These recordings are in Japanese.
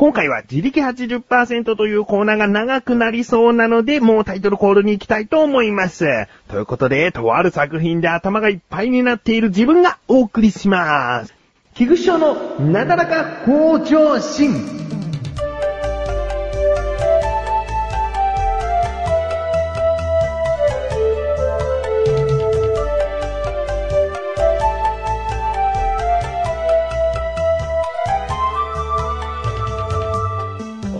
今回は自力80%というコーナーが長くなりそうなので、もうタイトルコールに行きたいと思います。ということで、とある作品で頭がいっぱいになっている自分がお送りします。菊具賞のなだらか向上心。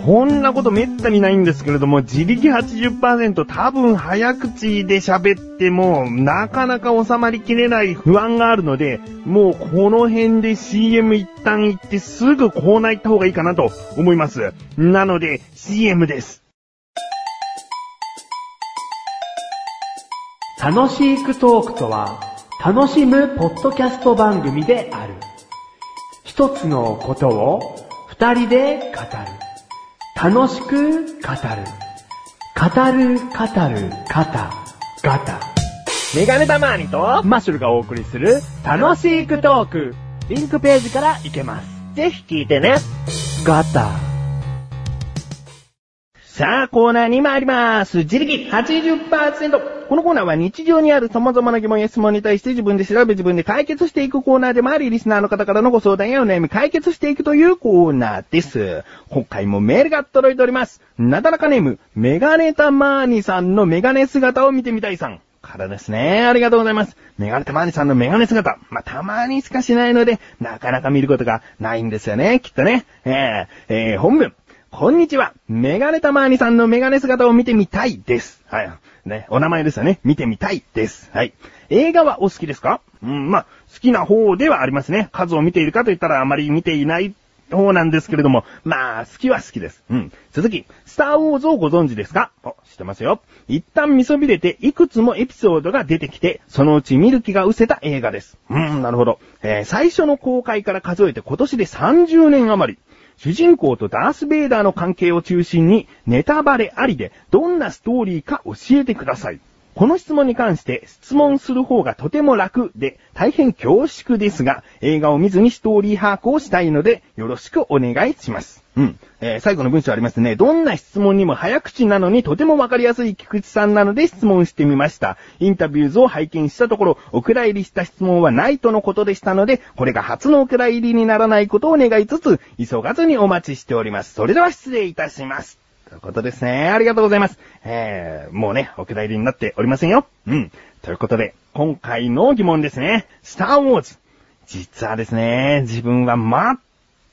こんなことめったにないんですけれども、自力80%多分早口で喋っても、なかなか収まりきれない不安があるので、もうこの辺で CM 一旦行ってすぐコーナー行った方がいいかなと思います。なので、CM です。楽しいクトークとは、楽しむポッドキャスト番組である。一つのことを二人で語る。楽しく語る。語る、語る、肩、ガタ。メガネたまーにと、マッシュルがお送りする、楽しいクトーク。リンクページから行けます。ぜひ聞いてね。ガタ。さあ、コーナーに参ります。自力80%。このコーナーは日常にある様々な疑問や質問に対して自分で調べ自分で解決していくコーナーでもあり、リスナーの方からのご相談やお悩み解決していくというコーナーです。今回もメールが届いております。なだらかネーム、メガネタマーニさんのメガネ姿を見てみたいさん。からですね。ありがとうございます。メガネたまーにさんのメガネ姿。まあ、たまにしかしないので、なかなか見ることがないんですよね。きっとね。えー、えー、本文。こんにちは。メガネたまーにさんのメガネ姿を見てみたいです。はい。ね、お名前ですよね。見てみたいです。はい。映画はお好きですか？うん、まあ、好きな方ではありますね。数を見ているかと言ったらあまり見ていない方なんですけれども、まあ、好きは好きです。うん。続き、スターウォーズをご存知ですか？お、知ってますよ。一旦見そびれて、いくつもエピソードが出てきて、そのうち見る気が失せた映画です。うん、なるほど。えー、最初の公開から数えて今年で30年余り。主人公とダース・ベイダーの関係を中心にネタバレありでどんなストーリーか教えてください。この質問に関して質問する方がとても楽で大変恐縮ですが映画を見ずにストーリー把握をしたいのでよろしくお願いします。うん。えー、最後の文章ありますね。どんな質問にも早口なのにとてもわかりやすい菊池さんなので質問してみました。インタビューズを拝見したところ、お蔵入りした質問はないとのことでしたので、これが初のお蔵入りにならないことを願いつつ、急がずにお待ちしております。それでは失礼いたします。ということですね。ありがとうございます。えー、もうね、お蔵入りになっておりませんよ。うん。ということで、今回の疑問ですね。スターウォーズ。実はですね、自分は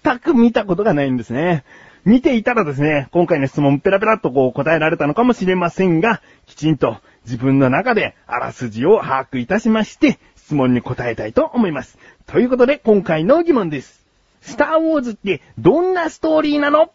全く見たことがないんですね。見ていたらですね、今回の質問ペラペラっとこう答えられたのかもしれませんが、きちんと自分の中であらすじを把握いたしまして、質問に答えたいと思います。ということで、今回の疑問です。スターウォーズってどんなストーリーなの？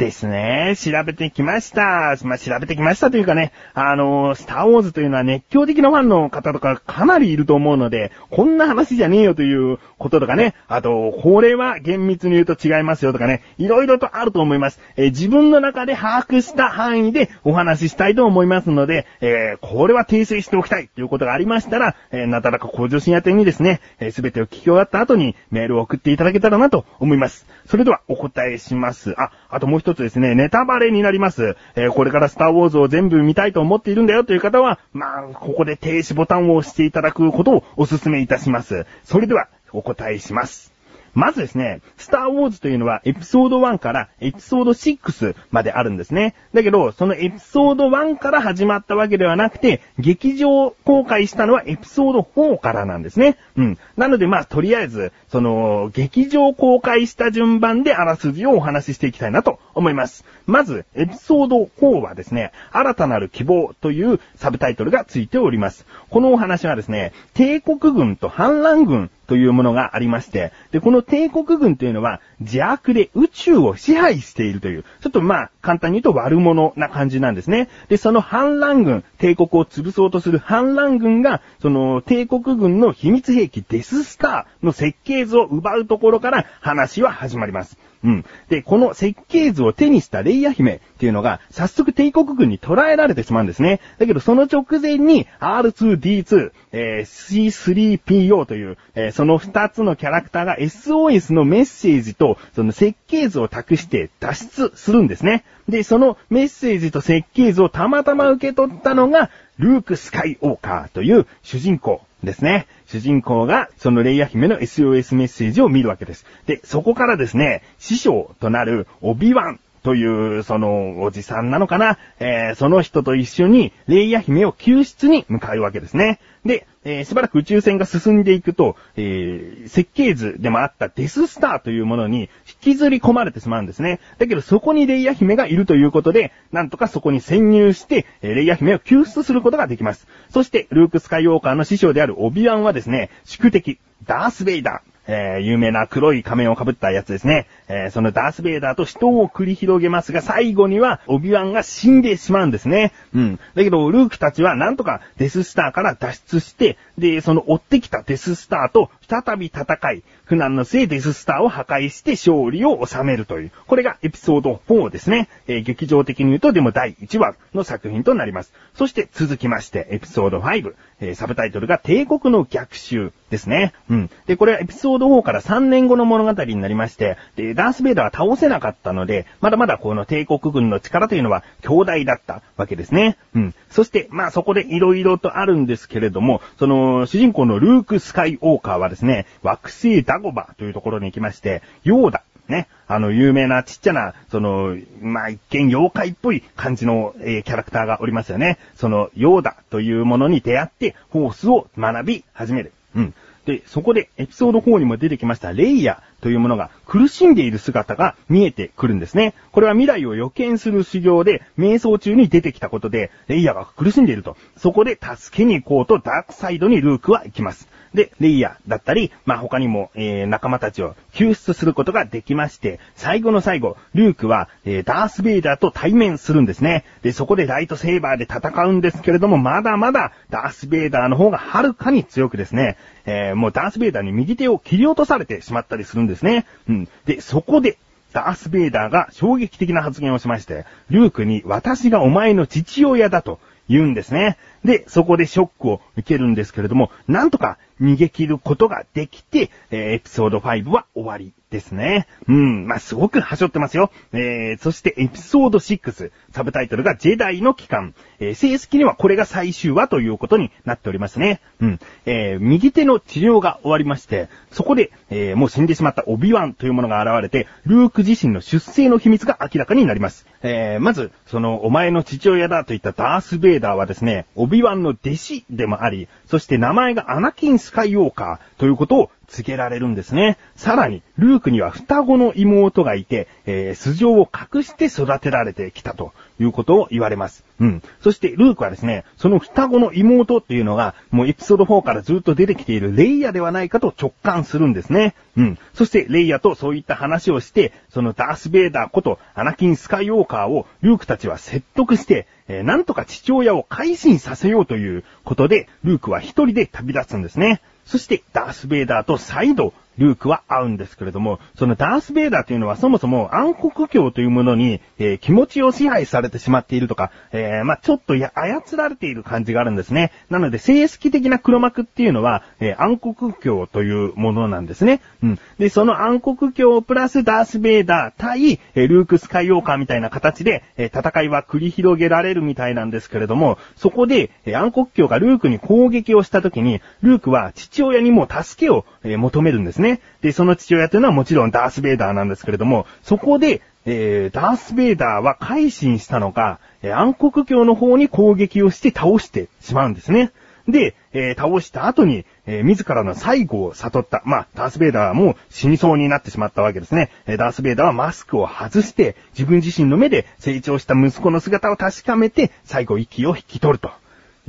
ですね。調べてきました。まあ、調べてきましたというかね、あの、スターウォーズというのは熱狂的なファンの方とかかなりいると思うので、こんな話じゃねえよということとかね、あと、これは厳密に言うと違いますよとかね、いろいろとあると思います。えー、自分の中で把握した範囲でお話ししたいと思いますので、えー、これは訂正しておきたいということがありましたら、えー、なだらか向上心宛てにですね、す、べ、てを聞き終わった後にメールを送っていただけたらなと思います。それではお答えします。あ、あともう一つですね、ネタバレになります。えー、これからスターウォーズを全部見たいと思っているんだよという方は、まあ、ここで停止ボタンを押していただくことをお勧めいたします。それでは、お答えします。まずですね、スターウォーズというのはエピソード1からエピソード6まであるんですね。だけど、そのエピソード1から始まったわけではなくて、劇場公開したのはエピソード4からなんですね。うん。なのでまあ、とりあえず、その、劇場公開した順番であらすじをお話ししていきたいなと思います。まず、エピソード4はですね、新たなる希望というサブタイトルがついております。このお話はですね、帝国軍と反乱軍というものがありまして、で、この帝国軍というのは邪悪で宇宙を支配しているという、ちょっとまあ、簡単に言うと悪者な感じなんですね。で、その反乱軍、帝国を潰そうとする反乱軍が、その帝国軍の秘密兵器デススターの設計図を奪うところから話は始まります。うん。で、この設計図を手にしたレイヤ姫っていうのが、早速帝国軍に捕らえられてしまうんですね。だけど、その直前に R2D2、えー、C3PO という、えー、その二つのキャラクターが SOS のメッセージと、その設計図を託して脱出するんですね。で、そのメッセージと設計図をたまたま受け取ったのが、ルーク・スカイ・オーカーという主人公ですね。主人公が、そのレイヤ姫の SOS メッセージを見るわけです。で、そこからですね、師匠となるオビワンという、その、おじさんなのかな、えー、その人と一緒に、レイヤ姫を救出に向かうわけですね。で、えー、しばらく宇宙船が進んでいくと、えー、設計図でもあったデススターというものに引きずり込まれてしまうんですね。だけどそこにレイヤ姫がいるということで、なんとかそこに潜入して、レイヤ姫を救出することができます。そして、ルーク・スカイウォーカーの師匠であるオビワンはですね、宿敵、ダース・ベイダー、えー、有名な黒い仮面を被ったやつですね。えー、そのダースベイダーと死闘を繰り広げますが、最後には、オビワンが死んでしまうんですね。うん。だけど、ルークたちはなんとかデススターから脱出して、で、その追ってきたデススターと再び戦い、苦難の末デススターを破壊して勝利を収めるという。これがエピソード4ですね。えー、劇場的に言うと、でも第1話の作品となります。そして続きまして、エピソード5。えー、サブタイトルが帝国の逆襲ですね。うん。で、これはエピソード4から3年後の物語になりまして、で、ダースベイダーは倒せなかったので、まだまだこの帝国軍の力というのは強大だったわけですね。うん。そして、まあそこで色々とあるんですけれども、その、主人公のルーク・スカイ・オーカーはですね、ですね惑星ダゴバというところに行きまして、ヨーダ、ね、あの、有名なちっちゃな、その、まあ、一見妖怪っぽい感じの、えー、キャラクターがおりますよね。その、ヨーダというものに出会って、ホースを学び始める。うん。で、そこでエピソード4にも出てきましたレイヤというものが苦しんでいる姿が見えてくるんですね。これは未来を予見する修行で瞑想中に出てきたことで、レイヤーが苦しんでいると。そこで助けに行こうとダークサイドにルークは行きます。で、レイヤーだったり、まあ、他にも、えー、仲間たちを救出することができまして、最後の最後、ルークは、えー、ダースベイダーと対面するんですね。で、そこでライトセーバーで戦うんですけれども、まだまだ、ダースベイダーの方がはるかに強くですね、えー、もうダースベイダーに右手を切り落とされてしまったりするんですですね。うん。で、そこで、ダースベイダーが衝撃的な発言をしまして、ルークに私がお前の父親だと言うんですね。で、そこでショックを受けるんですけれども、なんとか逃げ切ることができて、えー、エピソード5は終わりですね。うん、まあ、すごく端折ってますよ。えー、そしてエピソード6、サブタイトルがジェダイの期間。えー、正式にはこれが最終話ということになっておりますね。うん。えー、右手の治療が終わりまして、そこで、えー、もう死んでしまったオビワンというものが現れて、ルーク自身の出生の秘密が明らかになります。えー、まず、その、お前の父親だといったダース・ベイダーはですね、オビワンの弟子でもあり、そして名前がアナキン・スカイウォーカーということを告げられるんですね。さらに、ルークには双子の妹がいて、えー、素性を隠して育てられてきたということを言われます。うん。そして、ルークはですね、その双子の妹っていうのが、もうエピソード4からずっと出てきているレイヤではないかと直感するんですね。うん。そして、レイヤとそういった話をして、そのダース・ベイダーことアナキン・スカイウォーカーをルークたちは説得して、えー、なんとか父親を改心させようということで、ルークは一人で旅立つんですね。そして、ダース・ベイダーと再度、ルークは会うんですけれども、そのダース・ベイダーというのはそもそも暗黒教というものに、えー、気持ちを支配されてしまっているとか、えー、まあ、ちょっとや、操られている感じがあるんですね。なので、正式的な黒幕っていうのは、えー、暗黒教というものなんですね。うん。で、その暗黒教プラスダース・ベイダー対、えルーク・スカイウォーカーみたいな形で、え戦いは繰り広げられるみたいなんですけれども、そこで、え暗黒教がルークに攻撃をした時に、ルークは父親にも助けを、え求めるんですね。で、その父親というのはもちろんダース・ベイダーなんですけれども、そこで、えー、ダース・ベイダーは改心したのか、え、暗黒卿の方に攻撃をして倒してしまうんですね。で、えー、倒した後に、えー、自らの最後を悟った。まあ、ダース・ベイダーも死にそうになってしまったわけですね。えー、ダース・ベイダーはマスクを外して、自分自身の目で成長した息子の姿を確かめて、最後息を引き取ると。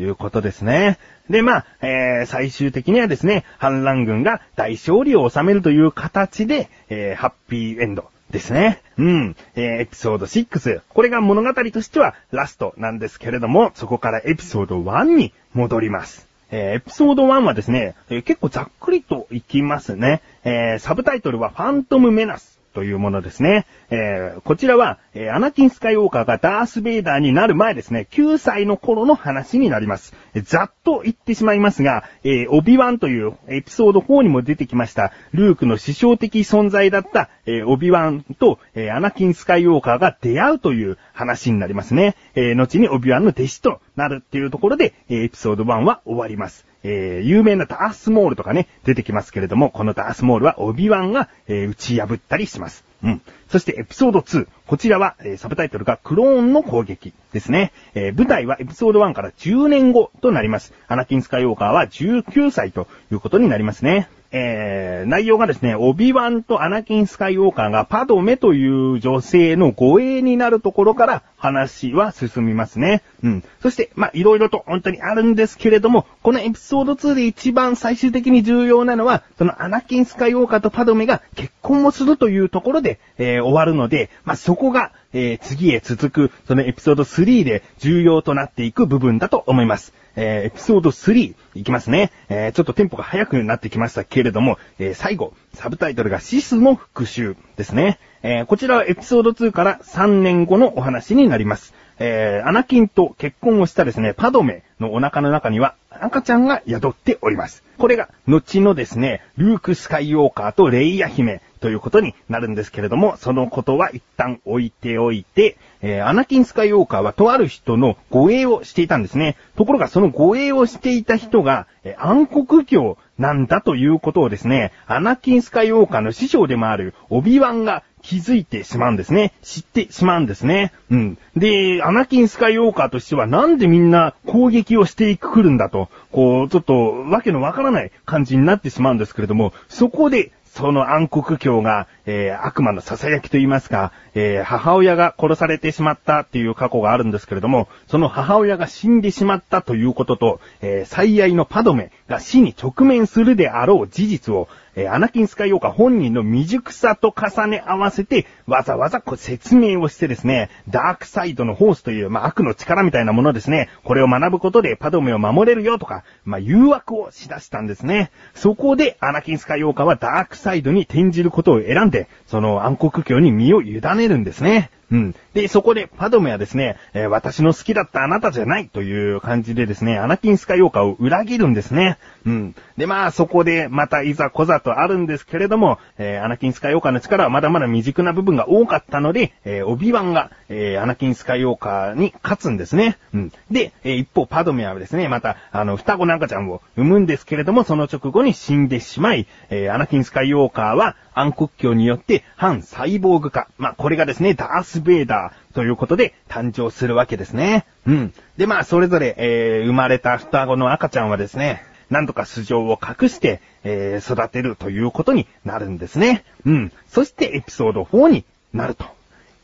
いうことですね。で、まあ、えー、最終的にはですね、反乱軍が大勝利を収めるという形で、えー、ハッピーエンドですね。うん。えー、エピソード6。これが物語としてはラストなんですけれども、そこからエピソード1に戻ります。えー、エピソード1はですね、えー、結構ざっくりといきますね。えー、サブタイトルはファントムメナスというものですね。えー、こちらは、えー、アナキン・スカイウォーカーがダース・ベイダーになる前ですね、9歳の頃の話になります。ざっと言ってしまいますが、えー、オビワンというエピソード4にも出てきました、ルークの師匠的存在だった、えー、オビワンと、えー、アナキン・スカイウォーカーが出会うという話になりますね。えー、後にオビワンの弟子となるっていうところで、えー、エピソード1は終わります。えー、有名なダースモールとかね、出てきますけれども、このダースモールはオビワンが、えー、打ち破ったりします。うん。そしてエピソード2。こちらは、えー、サブタイトルがクローンの攻撃ですね。えー、舞台はエピソード1から10年後となります。アナキンスカイウォーカーは19歳ということになりますね。えー、内容がですね、オビワンとアナキン・スカイウォーカーがパドメという女性の護衛になるところから話は進みますね。うん。そして、まあ、いろいろと本当にあるんですけれども、このエピソード2で一番最終的に重要なのは、そのアナキン・スカイウォーカーとパドメが結婚をするというところで、えー、終わるので、まあ、そこが、えー、次へ続く、そのエピソード3で重要となっていく部分だと思います。えー、エピソード3いきますね。えー、ちょっとテンポが速くなってきましたけれども、えー、最後、サブタイトルがシスの復讐ですね。えー、こちらはエピソード2から3年後のお話になります。えー、アナキンと結婚をしたですね、パドメのお腹の中には赤ちゃんが宿っております。これが、後のですね、ルーク・スカイウォーカーとレイヤ姫ということになるんですけれども、そのことは一旦置いておいて、えー、アナキン・スカイウォーカーはとある人の護衛をしていたんですね。ところがその護衛をしていた人が、えー、暗黒教なんだということをですね、アナキン・スカイウォーカーの師匠でもあるオビワンが気づいてしまうんですね。知ってしまうんですね。うん。で、アナキン・スカイウォーカーとしてはなんでみんな攻撃をしていくるんだと、こう、ちょっとわけのわからない感じになってしまうんですけれども、そこでその暗黒教が、えー、悪魔の囁きと言いますか、えー、母親が殺されてしまったっていう過去があるんですけれども、その母親が死んでしまったということと、えー、最愛のパドメが死に直面するであろう事実を、えー、アナキンスカイオーカー本人の未熟さと重ね合わせて、わざわざこう説明をしてですね、ダークサイドのホースという、まあ、悪の力みたいなものですね、これを学ぶことでパドメを守れるよとか、まあ、誘惑をしだしたんですね。そこで、アナキンスカイオーカーはダークサイドに転じることを選んで、その暗黒教に身を委ねるんですね。うん。で、そこで、パドメはですね、えー、私の好きだったあなたじゃないという感じでですね、アナキンスカイオーカーを裏切るんですね。うん。で、まあ、そこで、またいざこざとあるんですけれども、えー、アナキンスカイオーカーの力はまだまだ未熟な部分が多かったので、えー、オビワンが、えー、アナキンスカイオーカーに勝つんですね。うん。で、えー、一方、パドメはですね、また、あの、双子の赤ちゃんを産むんですけれども、その直後に死んでしまい、えー、アナキンスカイオーカーは暗黒鏡によって反サイボーグ化。まあ、これがですね、ダース・ベイダーということで誕生するわけですね。うん。で、まあ、それぞれ、えー、生まれた双子の赤ちゃんはですね、なんとか素性を隠して、えー、育てるということになるんですね。うん。そしてエピソード4になると。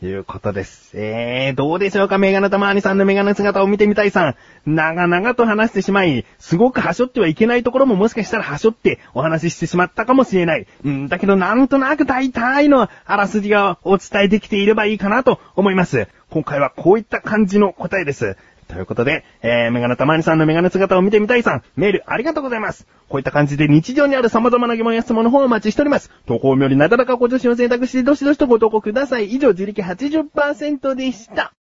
いうことです。えー、どうでしょうか？メガネたまーにさんのメガネ姿を見てみたいさん。長々と話してしまい、すごくはしょってはいけないところももしかしたらはしょってお話ししてしまったかもしれない。うん、だけどなんとなく大体のあらすじがお伝えできていればいいかなと思います。今回はこういった感じの答えです。ということで、えー、メガネたまにさんのメガネ姿を見てみたいさん、メールありがとうございます。こういった感じで日常にある様々な疑問や質問の方をお待ちしております。投稿よりなだらかご助手を選択してどしどしとご投稿ください。以上、自力80%でした。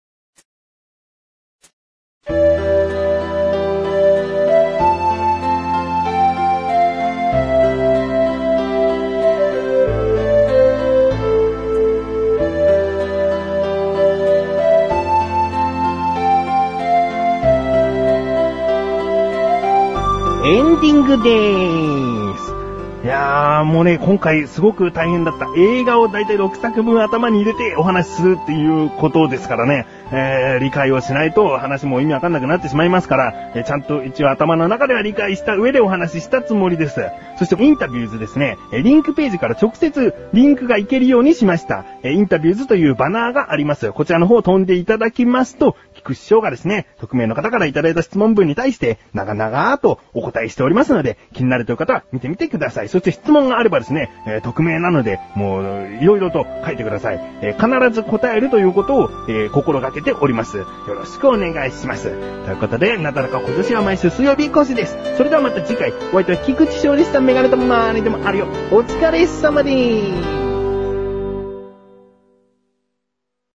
エンディングでーす。いやー、もうね、今回すごく大変だった。映画をだいたい6作分頭に入れてお話しするっていうことですからね。えー、理解をしないと話も意味わかんなくなってしまいますから、えー、ちゃんと一応頭の中では理解した上でお話ししたつもりです。そしてインタビューズですね、えリンクページから直接リンクがいけるようにしました。えインタビューズというバナーがあります。こちらの方を飛んでいただきますと、菊師匠がですね、匿名の方からいただいた質問文に対して、長々とお答えしておりますので、気になるという方は見てみてください。そして質問があればですね、えー、匿名なので、もう、いろいろと書いてください。えー、必ず答えるということを、えー、心がけております。よろしくお願いします。ということで、なだらか今年は毎週水曜日講師です。それではまた次回、お相手は菊池勝利したメガネとマーニでもあるよ。お疲れ様です。